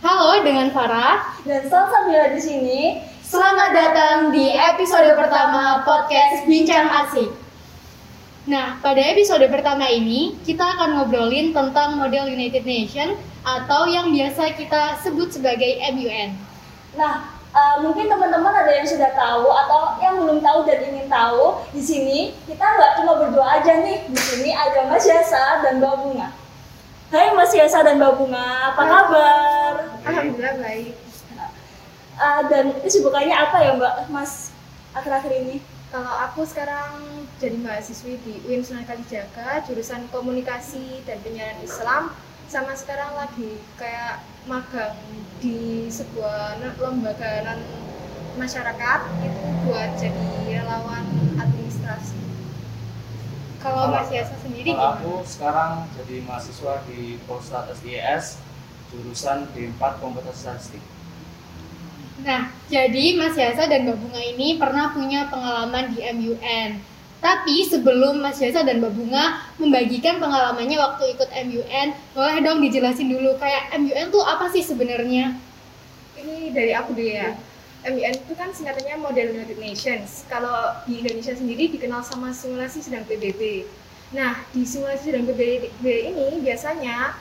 Halo dengan Farah dan Salsabila di sini. Selamat datang di episode pertama podcast Bincang Asik. Nah, pada episode pertama ini kita akan ngobrolin tentang model United Nation atau yang biasa kita sebut sebagai MUN. Nah, uh, mungkin teman-teman ada yang sudah tahu atau yang belum tahu dan ingin tahu. Di sini kita nggak cuma berdua aja nih. Di sini ada Mas Yasa dan Mbak Bunga. Hai Mas Yasa dan Mbak Bunga, apa kabar? Alhamdulillah baik. Uh, dan kesibukannya apa ya Mbak Mas akhir-akhir ini? Kalau aku sekarang jadi mahasiswi di UIN Sunan Kalijaga, jurusan komunikasi dan penyiaran Islam, sama sekarang lagi kayak magang di sebuah lembaga non masyarakat itu buat jadi relawan administrasi. Kalau Mas Yasa sendiri kalau aku sekarang jadi mahasiswa di Polstat SDIS jurusan D4 Komputer Statistik. Nah, jadi Mas Yasa dan Mbak Bunga ini pernah punya pengalaman di MUN. Tapi sebelum Mas Yasa dan Mbak Bunga membagikan pengalamannya waktu ikut MUN, boleh dong dijelasin dulu kayak MUN tuh apa sih sebenarnya? Ini dari aku dulu ya. MUN itu kan singkatannya Model United Nations. Kalau di Indonesia sendiri dikenal sama simulasi sedang PBB. Nah, di simulasi sedang PBB ini biasanya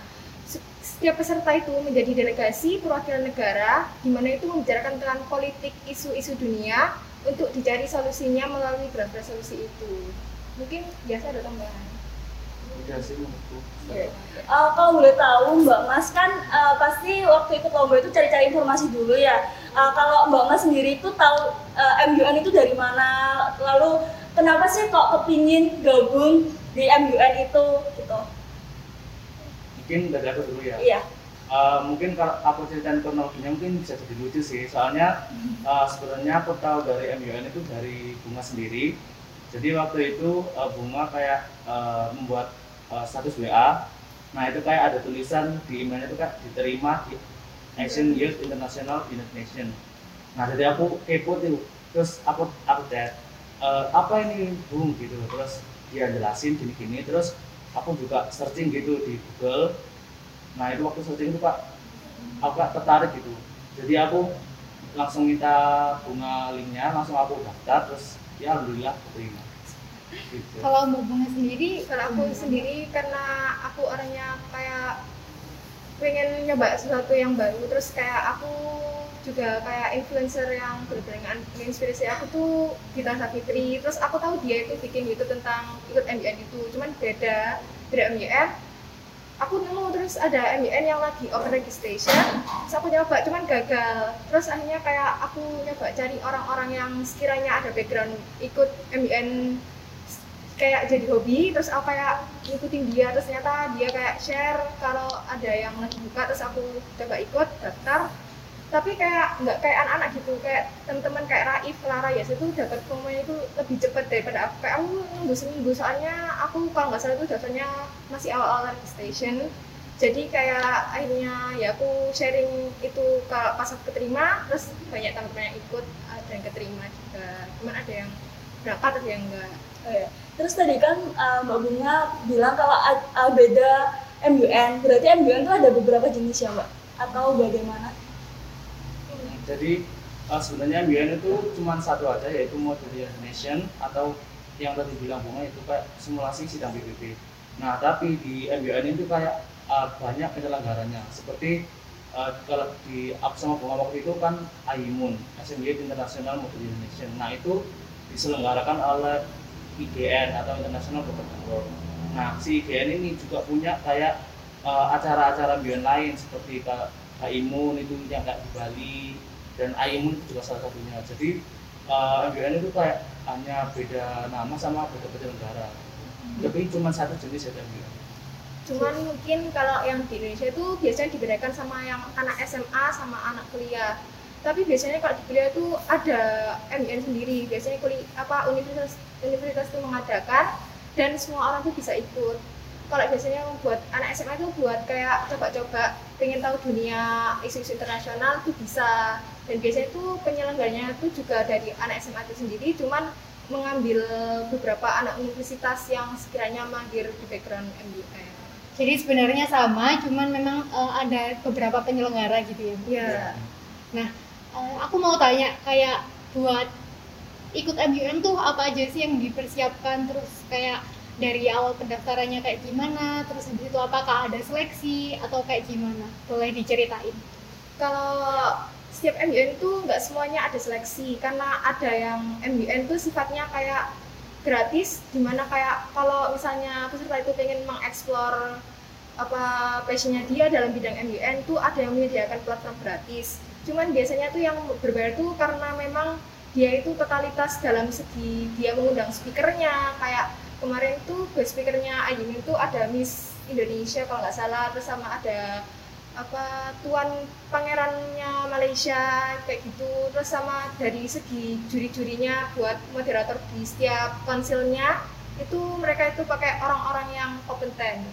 setiap peserta itu menjadi delegasi perwakilan negara di mana itu membicarakan tentang politik isu-isu dunia untuk dicari solusinya melalui draft resolusi itu. Mungkin biasa ada tambahan. Menurutku. Uh, kalau boleh tahu Mbak Mas kan uh, pasti waktu ikut lomba itu cari-cari informasi dulu ya. Uh, kalau Mbak Mas sendiri itu tahu uh, MUN itu dari mana? Lalu kenapa sih kok kepingin gabung di MUN itu gitu? Mungkin dari aku dulu ya. Iya. Uh, mungkin kalau aku ceritain kronologinya mungkin bisa jadi lucu sih soalnya uh, sebenarnya aku tahu dari MUN itu dari bunga sendiri jadi waktu itu uh, bunga kayak uh, membuat uh, status WA nah itu kayak ada tulisan di emailnya itu kayak diterima di Action Youth International United Nation nah jadi aku kepo tuh. Terus aku aku chat uh, apa ini bung? Gitu. Terus dia jelasin gini-gini. Terus aku juga searching gitu di Google. Nah itu waktu searching itu pak aku kak tertarik gitu. Jadi aku langsung minta bunga linknya langsung aku daftar terus ya alhamdulillah keterima gitu. Kalau Mbak Bunga sendiri, kalau aku hmm. sendiri karena aku orangnya kayak pengen nyoba sesuatu yang baru, terus kayak aku juga kayak influencer yang berbeda menginspirasi aku tuh Gita Fitri terus aku tahu dia itu bikin itu tentang ikut MUN itu cuman beda. Beda MUN aku nemu terus ada MUN yang lagi open registration. Terus aku nyoba cuman gagal. Terus akhirnya kayak aku nyoba cari orang-orang yang sekiranya ada background ikut MUN kayak jadi hobi terus aku kayak ngikutin dia terus ternyata dia kayak share kalau ada yang lagi buka terus aku coba ikut daftar. Tapi kayak nggak kayak anak-anak gitu kayak teman-teman kayak Raif, Lara ya itu dapat promo itu lebih cepet daripada aku. Kayak aku nunggu seminggu soalnya aku kalau nggak salah itu daftarnya masih awal-awal registration jadi kayak akhirnya ya aku sharing itu kalau pas aku keterima terus banyak teman-teman yang ikut yang keterima juga. Cuman ada yang berangkat ada yang enggak oh, terus tadi kan uh, Mbak Bunga bilang kalau uh, beda MUN berarti MUN itu ada beberapa jenis ya Mbak? Atau bagaimana? Jadi uh, sebenarnya MUN itu cuma satu aja yaitu model nation atau yang tadi bilang bunga itu kayak simulasi sidang PBB. Nah tapi di MUN itu kayak uh, banyak penyelenggaranya. Seperti uh, kalau di aku sama bunga waktu itu kan AIMUN Assembly International Nation. Nah itu diselenggarakan oleh IGN atau International Protocol. Nah si IGN ini juga punya kayak acara-acara uh, MUN lain seperti AIMUN itu yang kayak di Bali dan Aimun itu juga salah satunya jadi uh, eh, MBN itu kayak hanya beda nama sama beda penyelenggara hmm. tapi cuma satu jenis ya MBN cuman mungkin kalau yang di Indonesia itu biasanya dibedakan sama yang anak SMA sama anak kuliah tapi biasanya kalau di kuliah itu ada MIN sendiri biasanya kuliah apa universitas universitas itu mengadakan dan semua orang tuh bisa ikut kalau biasanya buat anak SMA itu buat kayak coba-coba pengen tahu dunia isu-isu internasional itu bisa dan biasanya itu penyelenggaranya itu juga dari anak SMA itu sendiri cuman mengambil beberapa anak universitas yang sekiranya mahir di background MBA Jadi sebenarnya sama, cuman memang eh, ada beberapa penyelenggara gitu ya. Iya. Nah, eh, aku mau tanya kayak buat ikut MUN tuh apa aja sih yang dipersiapkan terus kayak dari awal pendaftarannya kayak gimana, terus habis itu apakah ada seleksi atau kayak gimana? Boleh diceritain. Kalau setiap MUN itu nggak semuanya ada seleksi karena ada yang MUN itu sifatnya kayak gratis di mana kayak kalau misalnya peserta itu pengen mengeksplor apa passionnya dia dalam bidang MUN tuh ada yang menyediakan platform gratis cuman biasanya tuh yang berbayar tuh karena memang dia itu totalitas dalam segi dia mengundang speakernya. Kayak kemarin tuh guest speakernya Ayumi itu ada Miss Indonesia kalau nggak salah terus sama ada apa tuan pangerannya Malaysia kayak gitu. Terus sama dari segi juri-jurinya buat moderator di setiap konsilnya itu mereka itu pakai orang-orang yang kompeten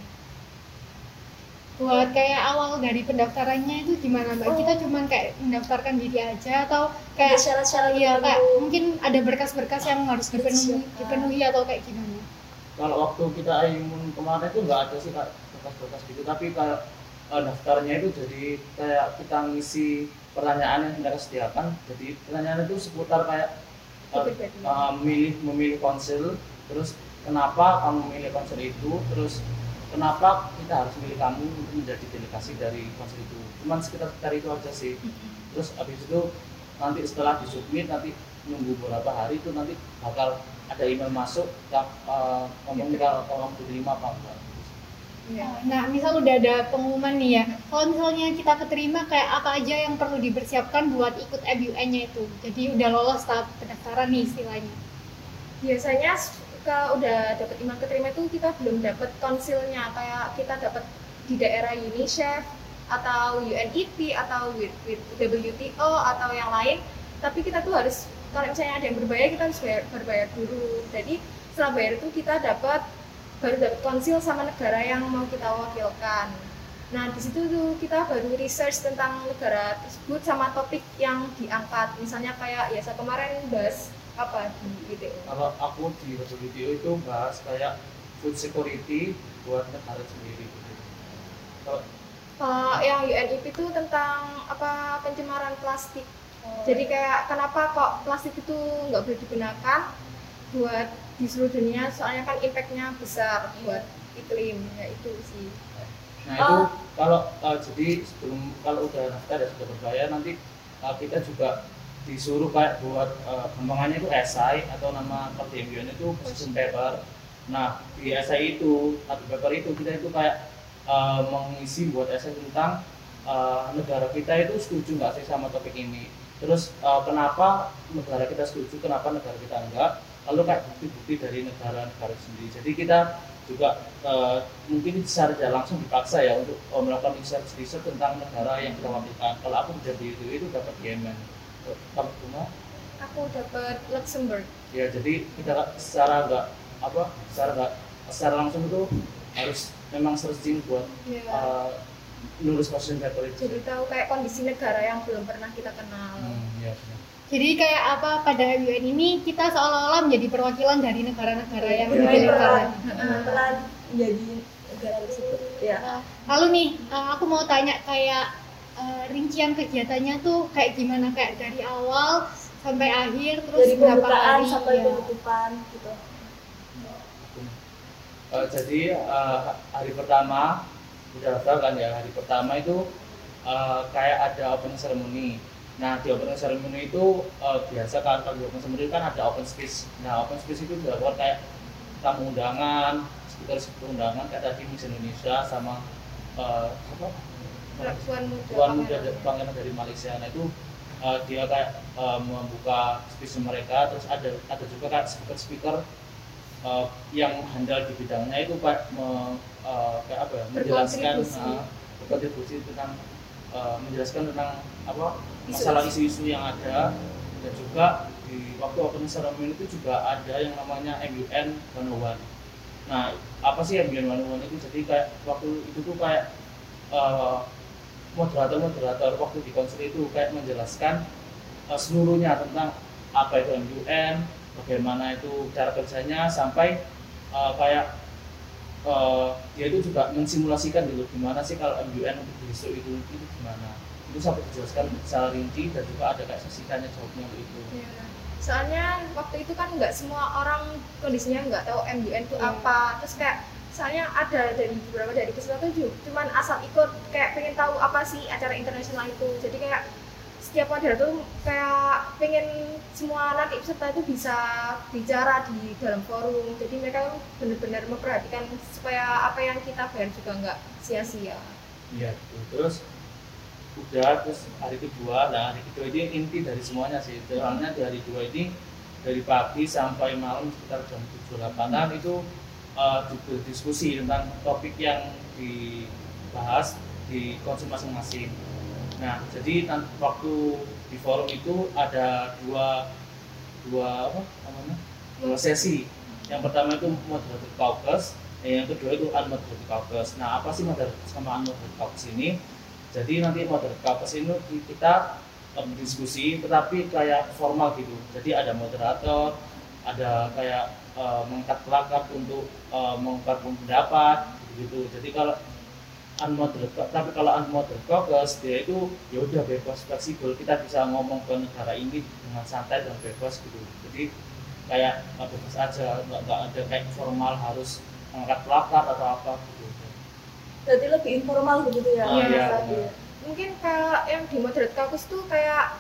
Buat kayak awal dari pendaftarannya itu gimana Mbak? Oh. Kita cuman kayak mendaftarkan diri aja atau kayak syarat-syarat Iya, kayak mungkin ada berkas-berkas yang harus dipenuhi, Persiapan. dipenuhi atau kayak gimana? kalau waktu kita imun kemarin itu nggak ada sih kak berkas-berkas gitu tapi kalau eh, daftarnya itu jadi kayak kita ngisi pertanyaan yang mereka sediakan jadi pertanyaan itu seputar kayak Kepribadian. eh, memilih memilih konsil terus kenapa kamu memilih konsil itu terus kenapa kita harus milih kamu untuk menjadi delegasi dari konsil itu cuman sekitar sekitar itu aja sih terus habis itu nanti setelah disubmit nanti nunggu beberapa hari itu nanti bakal ada email masuk yang uh, ngomong kalau kalau kamu diterima apa enggak Iya. Nah, misal udah ada pengumuman nih ya, kalau misalnya kita keterima kayak apa aja yang perlu dipersiapkan buat ikut MUN-nya itu. Jadi udah lolos tahap pendaftaran nih istilahnya. biasanya kalau udah dapat email keterima itu kita belum dapat konsilnya. Kayak kita dapat di daerah UNICEF atau UNEP atau with, with WTO atau yang lain. Tapi kita tuh harus kalau misalnya ada yang berbayar kita harus bayar, berbayar dulu. Jadi setelah bayar itu kita dapat baru dapat konsil sama negara yang mau kita wakilkan. Nah di situ tuh kita baru research tentang negara tersebut sama topik yang diangkat. Misalnya kayak ya saya kemarin bahas apa di WTO kalau aku di WTO itu bahas kayak food security buat negara sendiri gitu kalau Kalau yang UNEP itu tentang apa pencemaran plastik. Jadi kayak kenapa kok plastik itu nggak boleh digunakan buat di seluruh dunia? Soalnya kan impactnya besar buat iklim. Ya itu sih. nah itu kalau uh, jadi sebelum kalau udah daftar dan sudah berbayar nanti uh, kita juga disuruh kayak buat uh, itu esai atau nama pertimbangan itu position paper. Nah di esai itu atau paper itu kita itu kayak uh, mengisi buat esai tentang uh, negara kita itu setuju nggak sih sama topik ini? Terus uh, kenapa negara kita setuju kenapa negara kita enggak? Lalu kayak bukti-bukti dari negara-negara sendiri. Jadi kita juga uh, mungkin secara tidak langsung dipaksa ya untuk melakukan research tentang negara yang kita wakilkan kalau aku menjadi itu itu dapat Yemen kamu cuma Aku dapat Luxembourg. ya jadi kita secara nggak apa secara nggak secara langsung itu harus memang searching buat Ya. uh, nulis question paper itu Jadi tahu kayak kondisi negara yang belum pernah kita kenal. hmm, ya, benar. Jadi kayak apa pada MUN ini kita seolah-olah menjadi perwakilan dari negara-negara yang Iya. memiliki Beneran. Heeh. Telah jadi negara tersebut. Ya. Lalu nih, uh, aku mau tanya kayak uh, rincian kegiatannya tuh kayak gimana? Kayak dari awal sampai akhir terus Dari berapa hari? sampai ya. penutupan gitu. Uh, jadi uh, hari pertama udah daftar kan ya? Hari pertama itu uh, kayak ada open ceremony. Nah di open ceremony itu uh, biasa kan kalau di open ceremony kan ada open space. Nah open space itu dilakukan kayak tamu undangan sekitar sepuluh undangan kayak tadi Miss Indonesia sama uh, apa Tuan muda. tuan muda pangeran. dari Malaysia nah itu uh, dia kayak uh, membuka speech mereka terus ada ada juga kayak speaker speaker uh, yang handal di bidangnya itu kayak me- uh, kayak apa ya menjelaskan Berkontribusi. uh, berkontribusi tentang uh, menjelaskan tentang apa masalah isu-isu yang ada dan juga di waktu open ceremony itu juga ada yang namanya MUN 101 nah apa sih MUN 101 itu jadi kayak waktu itu tuh kayak uh, moderator-moderator waktu di konser itu kayak menjelaskan uh, seluruhnya tentang apa itu MUN, bagaimana itu cara kerjanya sampai uh, kayak eh, dia itu juga mensimulasikan gitu gimana sih kalau MUN untuk besok itu itu gimana itu sampai dijelaskan secara rinci dan juga ada kayak sesi tanya jawabnya untuk itu Iya. Soalnya waktu itu kan nggak semua orang kondisinya nggak tahu MUN itu Iya. apa. Terus kayak soalnya ada dari beberapa dari peserta tuh ju- cuman asal ikut kayak pengen tahu apa sih acara internasional itu. Jadi kayak setiap moderator tuh kayak pengen semua nanti peserta itu bisa bicara di dalam forum. Jadi mereka benar-benar memperhatikan supaya apa yang kita bayar juga nggak sia-sia. Iya, terus udah terus hari kedua, nah hari kedua ini inti dari semuanya sih. Soalnya di hari kedua ini dari pagi sampai malam sekitar jam 7 8 itu eh, berdiskusi tentang topik yang dibahas di konsum masing-masing. Nah, jadi waktu di forum itu ada dua dua apa namanya? Dua sesi. Yang pertama itu moderator caucus, yang kedua itu unmoderated caucus. Nah, apa sih moderator sama unmoderated caucus ini? Jadi nanti moderator caucus ini kita eh, diskusi, tetapi kayak formal gitu. Jadi ada moderator, ada kayak eh, mengangkat plakat untuk eh, mengungkapkan pendapat, gitu. Jadi kalau unmoderated, tapi kalau unmoderated caucus dia itu ya udah bebas fleksibel. Kita bisa ngomong ke negara ini dengan santai dan bebas gitu. Jadi kayak eh, bebas aja, nggak nggak ada kayak formal harus mengangkat plakat atau apa gitu. Berarti lebih informal begitu ya? Oh, Iya, iya, ya. mungkin kayak yang di moderate caucus tuh kayak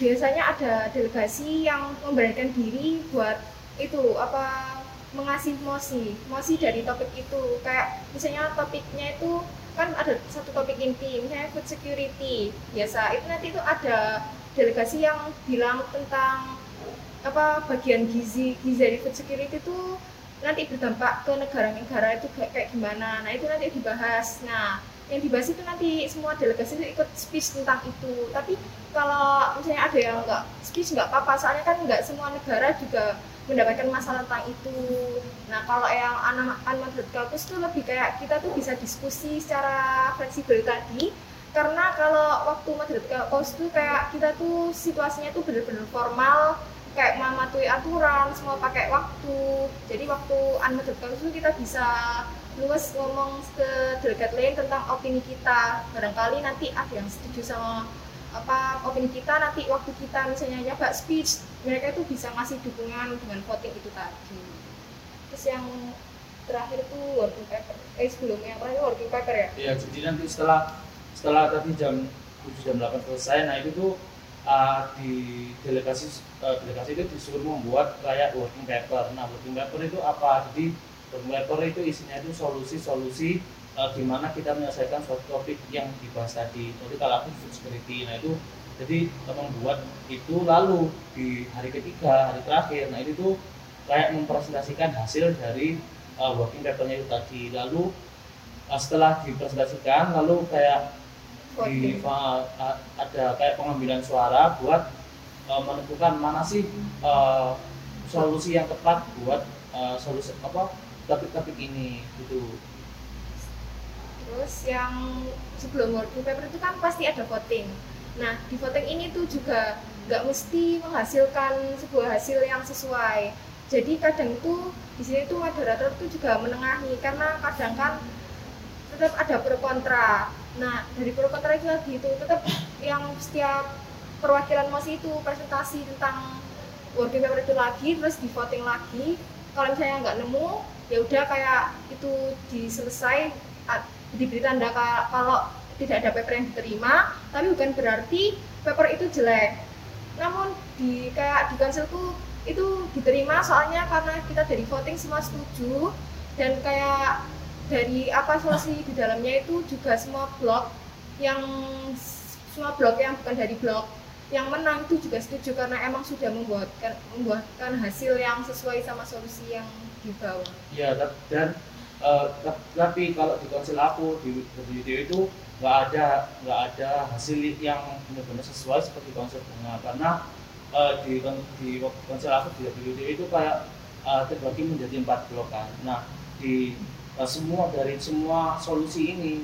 biasanya ada delegasi yang memberanikan diri buat itu apa mengasih mosi mosi dari topik itu. Kayak misalnya topiknya itu kan ada satu topik inti misalnya food security. Biasa itu nanti itu ada delegasi yang bilang tentang apa bagian gizi gizi dari food security itu nanti berdampak ke negara-negara itu kayak, kayak gimana. Nah itu nanti dibahas. Nah yang dibahas itu nanti semua delegasi itu ikut speech tentang itu. Tapi kalau misalnya ada yang nggak speech nggak apa-apa. Soalnya kan nggak semua negara juga mendapatkan masalah tentang itu. Nah kalau yang anak unmoderate caucus itu lebih kayak kita tuh bisa diskusi secara fleksibel tadi. Karena kalau waktu moderate caucus tuh kayak kita tuh situasinya tuh bener-bener formal kayak mematuhi aturan semua pakai waktu. Jadi waktu unmoderate caucus itu kita bisa luas ngomong ke delegat lain tentang opini kita barangkali nanti ada yang setuju sama apa opini kita nanti waktu kita misalnya nyoba speech mereka itu bisa ngasih dukungan dengan voting itu tadi terus yang terakhir tuh working paper eh sebelumnya terakhir working paper ya Ya, jadi nanti setelah setelah tadi jam 7 jam 8 selesai, nah itu tuh uh, di delegasi uh, delegasi itu disuruh membuat kayak working paper. Nah, working paper itu apa? Jadi paper itu isinya itu solusi-solusi uh, gimana kita menyelesaikan suatu topik yang dibahas tadi. Jadi kalau aku food security, nah itu jadi membuat itu lalu di hari ketiga, hari terakhir, nah itu tuh kayak mempresentasikan hasil dari uh, working papernya itu tadi. Lalu uh, setelah dipresentasikan, lalu kayak di uh, ada kayak pengambilan suara buat uh, menentukan mana sih uh, solusi yang tepat buat uh, solusi apa topik-topik ini gitu. Terus yang sebelum working paper itu kan pasti ada voting. Nah di voting ini tuh juga nggak mesti menghasilkan sebuah hasil yang sesuai. Jadi kadang itu di sini tuh moderator tuh juga menengahi karena kadang kan tetap ada pro kontra. Nah dari pro kontra itu lagi itu tetap yang setiap perwakilan mosi itu presentasi tentang working paper itu lagi terus di voting lagi. Kalau misalnya nggak nemu ya udah kayak itu diselesai diberi tanda ka- kalau tidak ada paper yang diterima tapi bukan berarti paper itu jelek. Namun di kayak di konselku itu diterima soalnya karena kita dari voting semua setuju dan kayak dari apa solusi di dalamnya itu juga semua blog yang semua blog yang bukan dari blog yang menang itu juga setuju karena emang sudah membuatkan membuatkan hasil yang sesuai sama solusi yang dibawa. Ya tap- dan tap- tapi kalau di konsel aku di WDW itu nggak ada nggak ada hasil yang benar-benar sesuai seperti konsel bunga karena eh, di di konsel aku di WDW itu kayak eh, terbagi menjadi empat blok kan. Nah di eh, semua dari semua solusi ini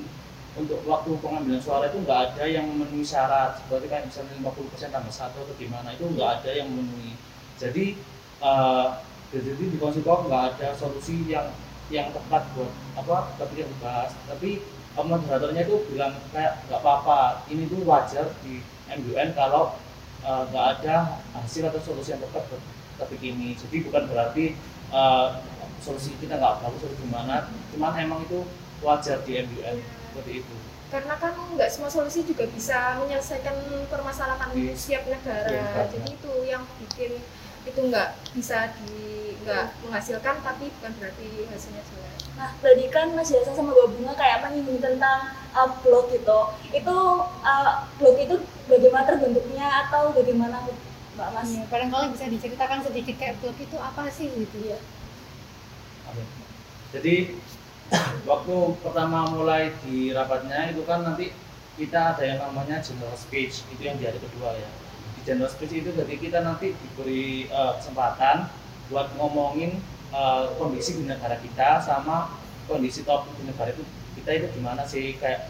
untuk waktu pengambilan suara itu nggak ada yang memenuhi syarat seperti kayak misalnya 50% tambah satu atau gimana itu nggak ada yang memenuhi jadi eh, jadi di konsep nggak ada solusi yang yang tepat buat apa topik yang dibahas tapi eh, moderatornya itu bilang kayak nggak apa-apa ini tuh wajar di MUN kalau eh, nggak ada hasil atau solusi yang tepat buat topik ini jadi bukan berarti eh, solusi kita nggak bagus atau gimana cuman emang itu wajar di MUN seperti itu karena kan nggak semua solusi juga bisa menyelesaikan permasalahan Iya. setiap negara benar. jadi itu yang bikin itu nggak bisa di nggak menghasilkan tapi bukan berarti hasilnya jelek Nah, tadi kan Mas Yasa sama Mbak Bunga kayak menyinggung tentang uh, blog gitu. Itu uh, blog itu bagaimana terbentuknya atau bagaimana Mbak Mas? Iya, barangkali bisa diceritakan sedikit kayak blog itu apa sih gitu ya Oke. Jadi waktu pertama mulai di rapatnya itu kan nanti kita ada yang namanya general speech itu yang di hari kedua ya. General speech itu jadi kita nanti diberi eh, kesempatan buat ngomongin eh, kondisi di negara kita sama kondisi topik di negara itu kita itu gimana sih? Kayak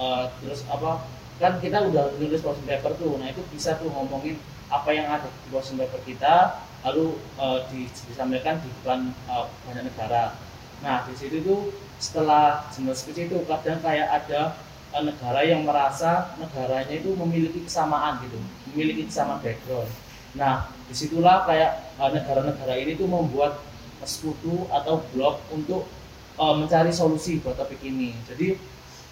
eh, terus apa? Kan kita udah nulis question paper tuh nah itu bisa tuh ngomongin apa yang ada di question paper kita lalu eh, di- disampaikan di depan eh, banyak negara. Nah di situ tuh setelah general speech itu kadang kayak ada negara yang merasa negaranya itu memiliki kesamaan gitu memiliki kesamaan background. Nah di situlah kayak eh, negara-negara ini tuh membuat sekutu atau blog untuk eh, mencari solusi buat topik ini. Jadi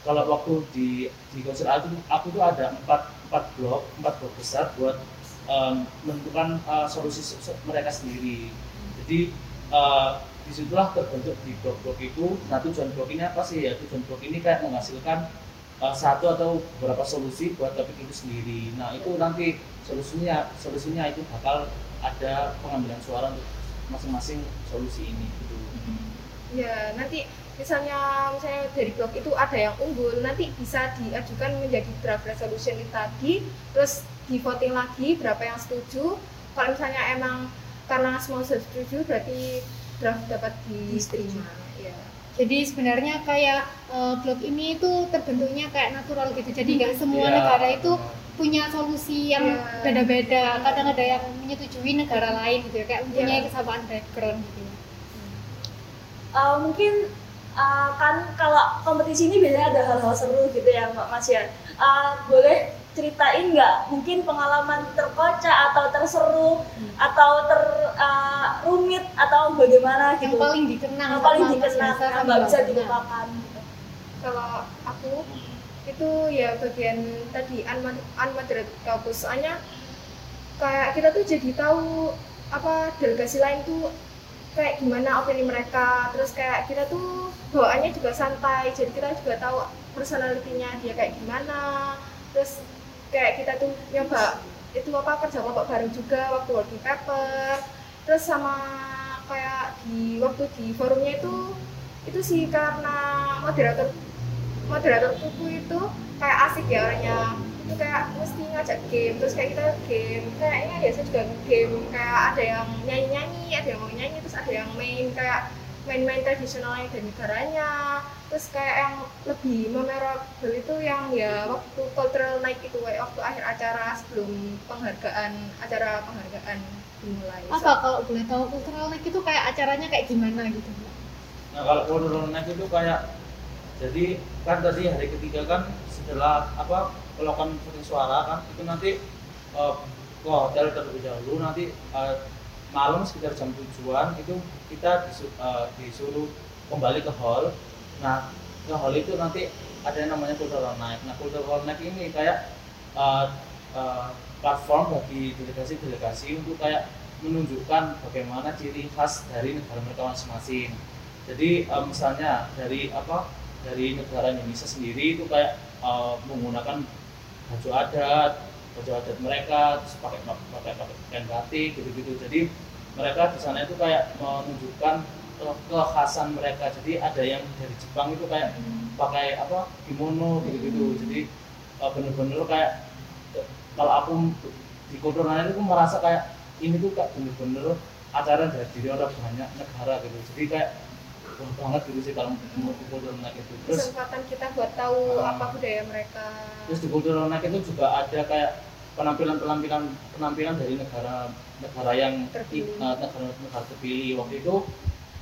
kalau waktu di di konser aku aku tuh ada empat empat blok empat blok besar buat em, menentukan eh, solusi mereka sendiri. Jadi eh, di situlah terbentuk di blok-blok itu. Nah tujuan blok ini apa sih? Ya tujuan blok ini kayak menghasilkan eh, satu atau beberapa solusi buat topik itu sendiri. Nah itu nanti solusinya solusinya itu bakal ada pengambilan suara untuk masing-masing solusi ini gitu. Ya nanti misalnya misalnya dari blog itu ada yang unggul nanti bisa diajukan menjadi draft resolution itu tadi terus di voting lagi berapa yang setuju. Kalau misalnya emang karena semua sudah setuju berarti draft dapat diterima jadi sebenarnya kayak eh, blog ini itu terbentuknya kayak natural gitu jadi nggak semua Iya, negara itu punya solusi yang Iya. beda-beda kadang ada yang menyetujui negara lain gitu ya kayak mempunyai Iya. kesamaan background gitu ya. Uh, mungkin uh, kan kalau kompetisi ini biasanya ada hal-hal seru gitu ya Mbak Mas ya. Uh, boleh ceritain nggak? Mungkin pengalaman terkocak atau terseru atau ter uh, rumit atau bagaimana yang gitu? paling dikenang yang paling Yasa yang sama nggak bisa dilupakan gitu. kalau aku itu ya bagian tadi unmo- unmoderated caucus soalnya kayak kita tuh jadi tahu apa delegasi lain tuh kayak gimana opini mereka. Terus kayak kita tuh bawaannya juga santai jadi kita juga tahu personalitinya dia kayak gimana. Terus kayak kita tuh nyoba itu apa kerja kelompok bareng juga waktu working paper. Terus sama kayak di waktu di forumnya itu itu sih karena moderator moderator buku itu kayak asik ya orangnya. Itu kayak mesti ngajak game terus kayak kita game. Kayaknya ya juga game kayak ada yang nyanyi nyanyi ada yang mau nyanyi terus ada yang main kayak main-main tradisionalnya dari negaranya. Terus kayak yang lebih memorable itu yang ya waktu cultural night itu kayak waktu akhir acara sebelum penghargaan acara penghargaan dimulai. Apa kalau boleh tahu cultural night itu kayak acaranya kayak gimana gitu? Nah kalau cultural night itu kayak jadi kan tadi hari ketiga kan setelah apa melakukan voting suara kan itu nanti eh, ke hotel terlebih dahulu nanti eh, malam sekitar jam tujuan itu kita disu- eh, disuruh kembali ke hall. Nah ke hall itu nanti ada yang namanya cultural night. Nah cultural night ini kayak eh, eh, platform bagi delegasi-delegasi untuk kayak menunjukkan bagaimana ciri khas dari negara mereka masing-masing jadi eh, misalnya dari apa dari negara Indonesia sendiri itu kayak eh, menggunakan baju adat baju adat mereka terus pakai pakai pakai pakaian batik gitu-gitu. Jadi mereka di sana itu kayak menunjukkan ke- kekhasan mereka. Jadi ada yang dari Jepang itu kayak pakai apa kimono gitu-gitu. Jadi eh, bener-bener kayak kalau aku di Kultural itu aku merasa kayak ini tuh kayak bener-bener acara dari diri orang banyak negara gitu. Jadi kayak banget gitu sih kalau di Kultural Night itu. Terus kesempatan kita buat tahu Ah. apa budaya mereka. Terus di Kultural Night itu juga ada kayak penampilan penampilan penampilan dari negara negara yang Terpilih. eh, negara negara terpilih. Waktu itu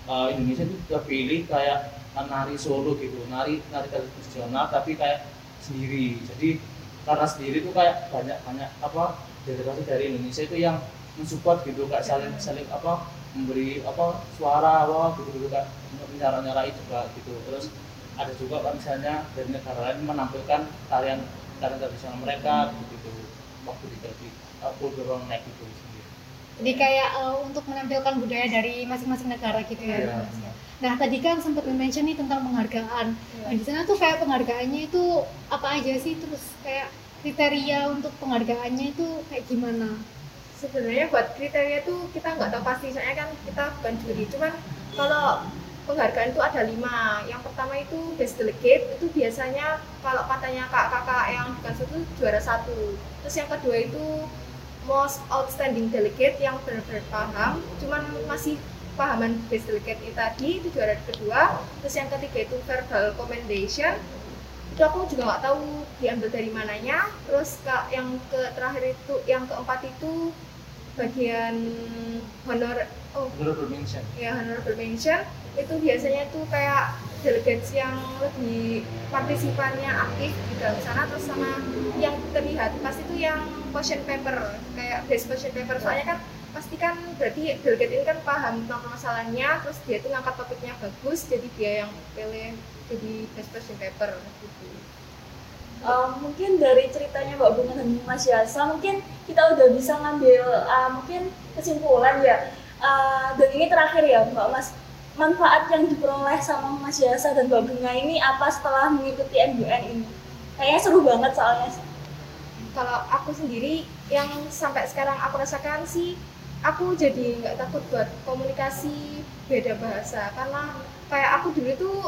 eh, Indonesia itu terpilih kayak nari solo gitu. Nari nari tradisional tapi kayak sendiri. Jadi karena sendiri itu kayak banyak banyak apa delegasi dari Indonesia itu yang mensupport gitu kayak saling saling apa memberi apa suara apa gitu gitu kayak nyara nyarai juga gitu terus ada juga kan misalnya dari negara lain menampilkan tarian tarian tradisional mereka gitu gitu waktu di TV aku dorong naik gitu sendiri Jadi kayak eh, untuk menampilkan budaya dari masing-masing negara gitu ya. Iya. Ya. Nah tadi kan sempat mention nih tentang penghargaan. Iya. Nah di sana tuh kayak penghargaannya itu apa aja sih? Terus kayak kriteria untuk penghargaannya itu kayak gimana? Sebenarnya buat kriteria itu kita nggak tahu pasti. Soalnya kan kita bukan juri. Cuman kalau penghargaan itu ada lima. Yang pertama itu best delegate. Itu biasanya kalau katanya kakak-kakak yang di kantor itu juara satu. Terus yang kedua itu most outstanding delegate yang benar-benar paham. Cuman masih pahaman best delegate itu tadi itu juara kedua. Terus yang ketiga itu verbal commendation. Itu aku juga nggak tahu diambil dari mananya. Terus ka- yang ke terakhir itu yang keempat itu bagian honor oh honorable mention ya honorable mention itu biasanya tuh kayak delegates yang lebih partisipannya aktif di dalam sana terus sama yang terlihat. Pasti itu yang question paper kayak base question paper. Soalnya kan pasti kan berarti delegate ini kan paham tentang permasalahannya terus dia tuh ngangkat topiknya bagus jadi dia yang pilih jadi best question paper gitu Uh, mungkin dari ceritanya Mbak Bunga dan Mas Yasa mungkin kita udah bisa ngambil uh, mungkin kesimpulan ya. Uh, dan ini terakhir ya Mbak Mas. Manfaat yang diperoleh sama Mas Yasa dan Mbak Bunga ini apa setelah mengikuti MUN ini? Kayaknya seru banget soalnya kalau aku sendiri yang sampai sekarang aku rasakan sih aku jadi nggak takut buat komunikasi beda bahasa. Karena kayak aku dulu tuh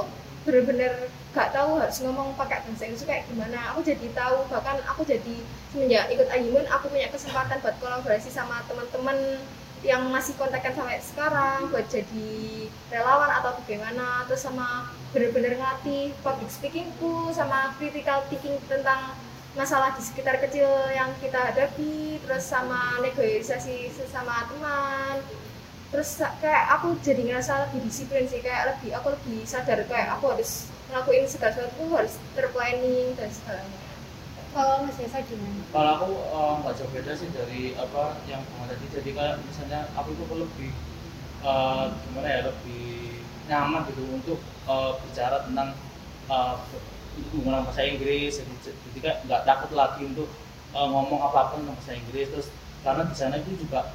bener-bener gak tahu harus ngomong pakai bahasa Inggris kayak gimana. Aku jadi tahu bahkan aku jadi semenjak ikut Ayimun aku punya kesempatan buat kolaborasi sama teman-teman yang masih kontakkan sampai sekarang buat jadi relawan atau bagaimana. Terus sama bener-bener ngelatih public speakingku sama critical thinking tentang masalah di sekitar kecil yang kita hadapi. Terus sama negosiasi sesama teman. Terus kayak aku jadi ngerasa lebih disiplin sih kayak lebih aku lebih sadar kayak aku harus ngelakuin segala sesuatu harus terplanning dan segalanya Kalau Mas Yasa gimana? kalau aku eh, nggak jauh beda sih dari apa yang Bunga tadi. Jadi kayak misalnya aku tuh lebih eh, gimana ya lebih nyaman gitu untuk eh, bicara tentang eh, menggunakan bahasa Inggris. Jadi, jadi kayak nggak takut lagi untuk eh, ngomong apa apa tentang bahasa Inggris. Terus karena di sana itu juga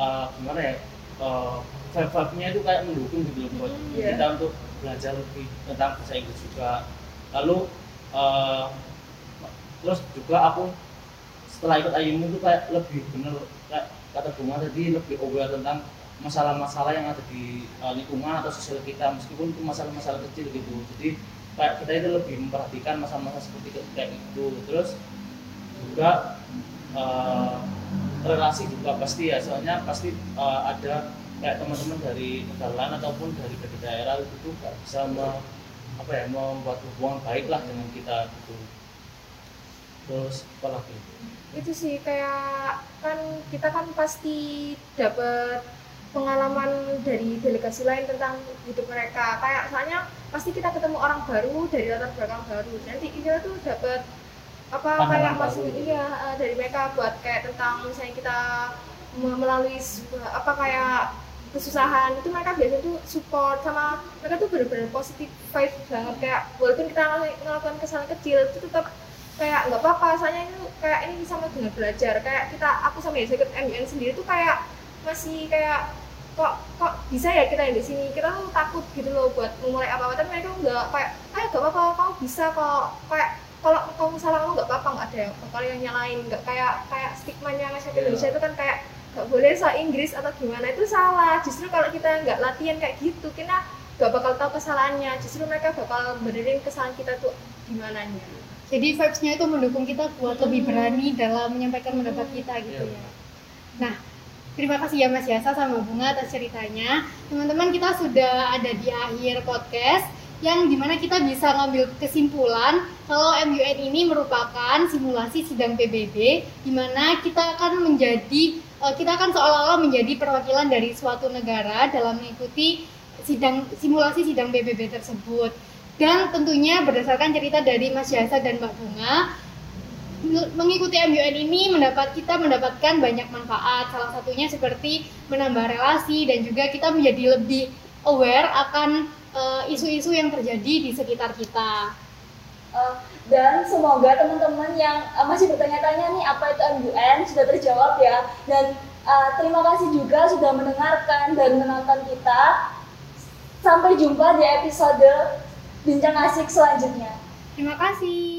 eh, gimana ya eh, vibe-vibe-nya itu kayak mendukung gitu loh buat Hmm, iya. kita untuk belajar lebih tentang bahasa Inggris juga. Lalu eh, terus juga aku setelah ikut Ayumu itu kayak lebih bener kayak kata Bunga tadi lebih aware tentang masalah-masalah yang ada di uh, lingkungan atau sosial kita meskipun itu masalah-masalah kecil gitu. Jadi kayak kita itu lebih memperhatikan masalah-masalah seperti kayak itu terus juga uh, relasi juga pasti ya. Soalnya pasti uh, ada kayak teman-teman dari negara lain ataupun dari beda daerah itu nggak bisa me- apa ya membuat hubungan baik lah dengan kita gitu. Terus apa lagi? Itu sih kayak kan kita kan pasti dapat pengalaman dari delegasi lain tentang hidup mereka. Kayak soalnya pasti kita ketemu orang baru dari latar belakang baru. Nanti kita tuh dapat apa Pandangan kayak masuk iya eh, dari mereka buat kayak tentang misalnya kita me- melalui apa kayak kesusahan. Itu mereka biasanya tuh support sama mereka tuh benar-benar positif vibe banget. Kayak walaupun kita ngel- ngelakukan kesalahan kecil itu tetap kayak nggak apa-apa. Soalnya ini kayak ini sama dengan belajar. Kayak kita aku sama Yesa ikut MUN sendiri tuh kayak masih kayak kok kok bisa ya kita yang di sini? Kita tuh takut gitu loh buat memulai apa apa tapi mereka nggak kayak kayak nggak apa-apa kamu bisa kok. Kayak kalau kamu salah kamu nggak apa-apa nggak ada yang bakal yang nyalain. Nggak kayak kayak stigmanya masyarakat Iya. Indonesia itu kan kayak nggak boleh so Inggris atau gimana itu salah justru kalau kita nggak latihan kayak gitu kita nggak bakal tahu kesalahannya justru mereka bakal benerin kesalahan kita tuh gimana nya Jadi vibes-nya itu mendukung kita buat lebih berani dalam menyampaikan pendapat kita gitu Iya. ya. Nah, terima kasih ya Mas Yasa sama Bunga atas ceritanya. Teman-teman kita sudah ada di akhir podcast yang di mana kita bisa ngambil kesimpulan kalau MUN ini merupakan simulasi sidang PBB di mana kita akan menjadi kita akan seolah-olah menjadi perwakilan dari suatu negara dalam mengikuti sidang simulasi sidang PBB tersebut. Dan tentunya berdasarkan cerita dari Mas Yasa dan Mbak Bunga, mengikuti MUN ini mendapat kita mendapatkan banyak manfaat. Salah satunya seperti menambah relasi dan juga kita menjadi lebih aware akan eh, isu-isu uh, yang terjadi di sekitar kita. Uh, dan semoga teman-teman yang uh, masih bertanya-tanya nih apa itu MUN sudah terjawab ya. Dan uh, terima kasih juga sudah mendengarkan dan menonton kita. Sampai jumpa di episode bincang asik selanjutnya. Terima kasih.